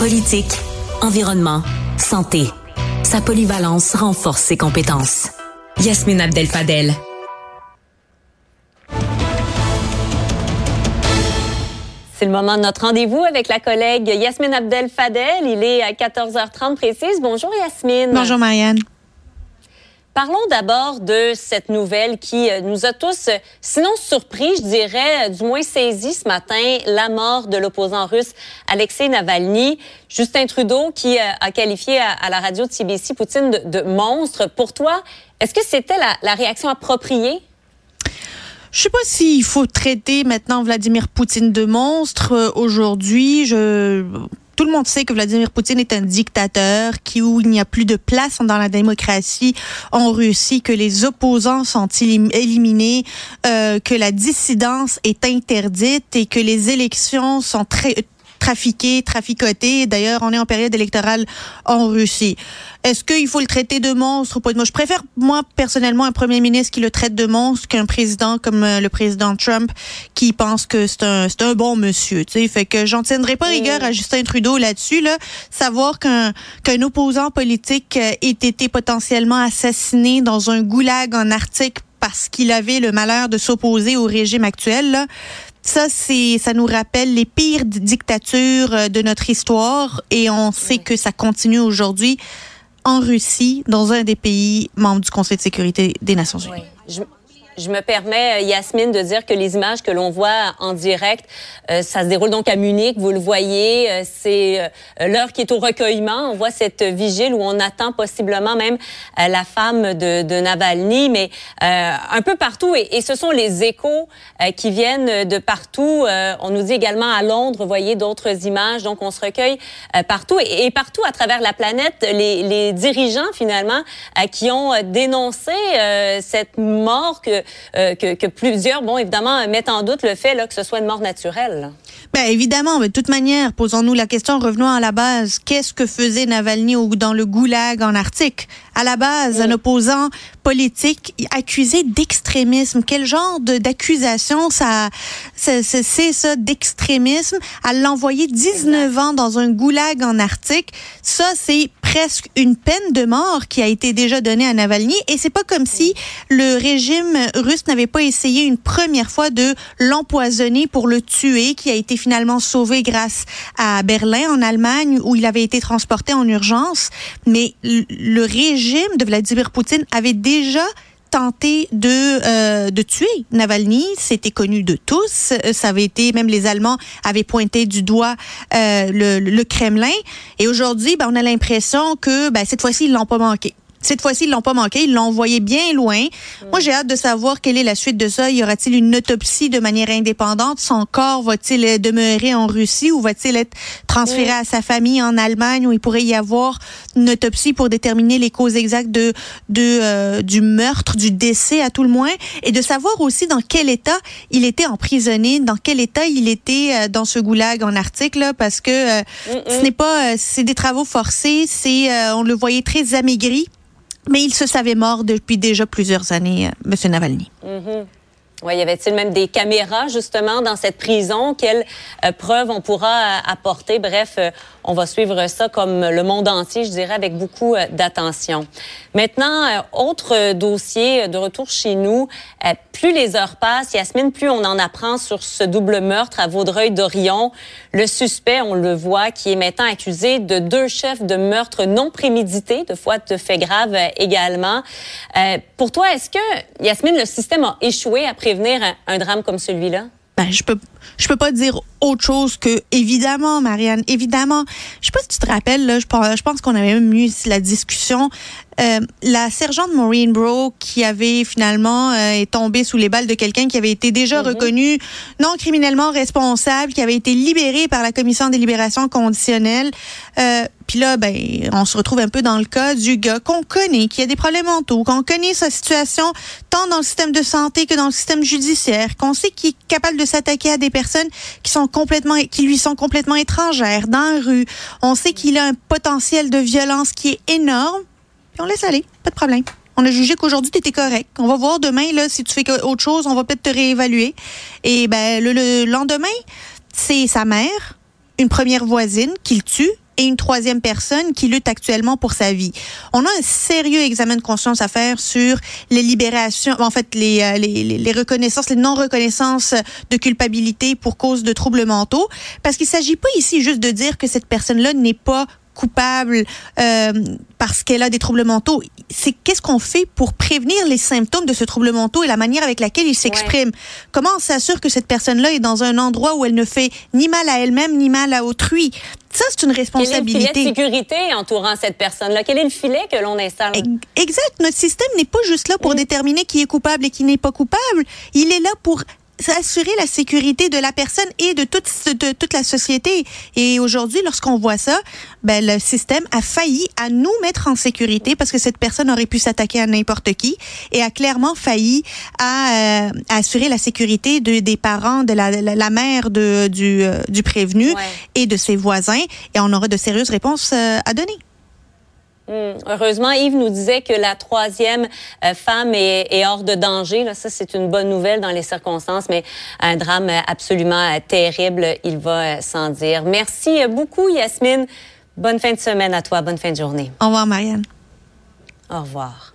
Politique, environnement, santé. Sa polyvalence renforce ses compétences. Yasmine Abdel Fadel. C'est le moment de notre rendez-vous avec la collègue Yasmine Abdel Fadel. Il est à 14h30 précise. Bonjour Yasmine. Bonjour Marianne. Parlons d'abord de cette nouvelle qui euh, nous a tous, euh, sinon surpris, je dirais, euh, du moins saisi ce matin, la mort de l'opposant russe Alexei Navalny. Justin Trudeau qui a qualifié à, la radio de CBC Poutine de, monstre. Pour toi, est-ce que c'était la, réaction appropriée? Je sais pas s'il faut traiter maintenant Vladimir Poutine de monstre aujourd'hui. Je tout le monde sait que Vladimir Poutine est un dictateur, qui où il n'y a plus de place dans la démocratie en Russie, que les opposants sont éliminés, euh, que la dissidence est interdite et que les élections sont très trafiqué, traficoté. D'ailleurs, on est en période électorale en Russie. Est-ce qu'il faut le traiter de monstre ou pas? De monstre? Je préfère, moi, personnellement, un premier ministre qui le traite de monstre qu'un président comme euh, le président Trump qui pense que c'est un, c'est un bon monsieur, tu sais. Fait que j'en tiendrai pas rigueur à Justin Trudeau là-dessus, là. Savoir qu'un, qu'un opposant politique euh, ait été potentiellement assassiné dans un goulag en Arctique parce qu'il avait le malheur de s'opposer au régime actuel, là, ça, c'est, ça nous rappelle les pires dictatures euh, de notre histoire et on sait que ça continue aujourd'hui en Russie, dans un des pays membres du Conseil de sécurité des Nations Unies. Je me permets, euh, Yasmine, de dire que les images que l'on voit en direct, euh, ça se déroule donc à Munich, vous le voyez, euh, c'est l'heure qui est au recueillement. On voit cette vigile où on attend possiblement même la femme de, de Navalny, mais un peu partout. Et, ce sont les échos qui viennent de partout. on nous dit également à Londres, voyez d'autres images. Donc on se recueille partout et, et, partout à travers la planète, les, les dirigeants finalement qui ont dénoncé cette mort que euh, que, plusieurs, bon, évidemment, mettent en doute le fait là, que ce soit une mort naturelle. Ben évidemment, mais de toute manière, posons-nous la question, revenons à la base. Qu'est-ce que faisait Navalny dans le goulag en Arctique? À la base, un opposant politique accusé d'extrémisme. Quel genre d'accusation ça, c'est ça d'extrémisme? À l'envoyer 19 ans dans un goulag en Arctique, ça c'est presque une peine de mort qui a été déjà donnée à Navalny. Et c'est pas comme si le régime russe n'avait pas essayé une première fois de l'empoisonner pour le tuer, qui a été finalement sauvé grâce à Berlin, en Allemagne, où il avait été transporté en urgence. Mais le régime de Vladimir Poutine avait déjà tenté de euh, de tuer Navalny, c'était connu de tous. Ça avait été même les Allemands avaient pointé du doigt euh, le, Kremlin. Et aujourd'hui, ben, on a l'impression que ben, cette fois-ci ils l'ont pas manqué. Cette fois-ci, ils l'ont pas manqué, ils l'ont envoyé bien loin. Moi, j'ai hâte de savoir quelle est la suite de ça. Y aura-t-il une autopsie de manière indépendante? Son corps va-t-il demeurer en Russie ou va-t-il être transféré à sa famille en Allemagne où il pourrait y avoir une autopsie pour déterminer les causes exactes de, de euh, du meurtre, du décès à tout le moins, et de savoir aussi dans quel état il était emprisonné, dans quel état il était euh, dans ce goulag en Arctique, là, parce que euh, ce n'est pas, c'est des travaux forcés, c'est, on le voyait très amaigri. Mais il se savait mort depuis déjà plusieurs années, euh, M. Navalny. Mm-hmm. Oui, y avait-il même des caméras justement dans cette prison? Quelles euh, preuves on pourra euh, apporter? Bref, euh, on va suivre ça comme le monde entier, je dirais, avec beaucoup d'attention. Maintenant, autre dossier de retour chez nous. plus les heures passent, Yasmine, plus on en apprend sur ce double meurtre à Vaudreuil-Dorion. Le suspect, on le voit, qui est maintenant accusé de deux chefs de meurtre non prémédité, de fois de faits graves également. pour toi, est-ce que, Yasmine, le système a échoué après prévenir un, drame comme celui-là? Ben, je peux je peux pas dire autre chose que évidemment Marianne évidemment. Je sais pas si tu te rappelles là je pense, je pense qu'on avait même eu la discussion euh, la sergente Maureen Bro qui avait finalement euh, est tombée sous les balles de quelqu'un qui avait été déjà mm-hmm. reconnu non criminellement responsable qui avait été libéré par la commission des libérations conditionnelles euh, puis là, ben, on se retrouve un peu dans le cas du gars qu'on connaît, qui a des problèmes mentaux, qu'on connaît sa situation tant dans le système de santé que dans le système judiciaire, qu'on sait qu'il est capable de s'attaquer à des personnes qui sont complètement, qui lui sont complètement étrangères dans la rue. On sait qu'il a un potentiel de violence qui est énorme. On laisse aller, pas de problème. On a jugé qu'aujourd'hui, tu étais correct. On va voir demain, là, si tu fais autre chose, on va peut-être te réévaluer. Et ben, le, le lendemain, c'est sa mère, une première voisine, qui le tue et une troisième personne qui lutte actuellement pour sa vie. On a un sérieux examen de conscience à faire sur les libérations, en fait, les, euh, les, les reconnaissances, les non-reconnaissances de culpabilité pour cause de troubles mentaux, parce qu'il s'agit pas ici juste de dire que cette personne-là n'est pas coupable euh, parce qu'elle a des troubles mentaux. C'est qu'est-ce qu'on fait pour prévenir les symptômes de ce trouble mentaux et la manière avec laquelle il s'exprime. Comment on s'assure que cette personne-là est dans un endroit où elle ne fait ni mal à elle-même ni mal à autrui? Ça, c'est une responsabilité. Quel est le filet de sécurité entourant cette personne-là? Quel est le filet que l'on installe? Exact. Notre système n'est pas juste là pour déterminer qui est coupable et qui n'est pas coupable. Il est là pour assurer la sécurité de la personne et de toute, de toute la société. Et aujourd'hui, lorsqu'on voit ça, ben, le système a failli à nous mettre en sécurité parce que cette personne aurait pu s'attaquer à n'importe qui et a clairement failli à, euh, assurer la sécurité de, des parents, de la, la, mère de, du, euh, du prévenu et de ses voisins. Et on aura de sérieuses réponses euh, à donner. Hmm. Heureusement, Yves nous disait que la troisième euh, femme est, hors de danger. Là, ça, c'est une bonne nouvelle dans les circonstances, mais un drame absolument euh, terrible, il va euh, sans dire. Merci beaucoup, Yasmine. Bonne fin de semaine à toi. Bonne fin de journée. Au revoir, Marianne. Au revoir.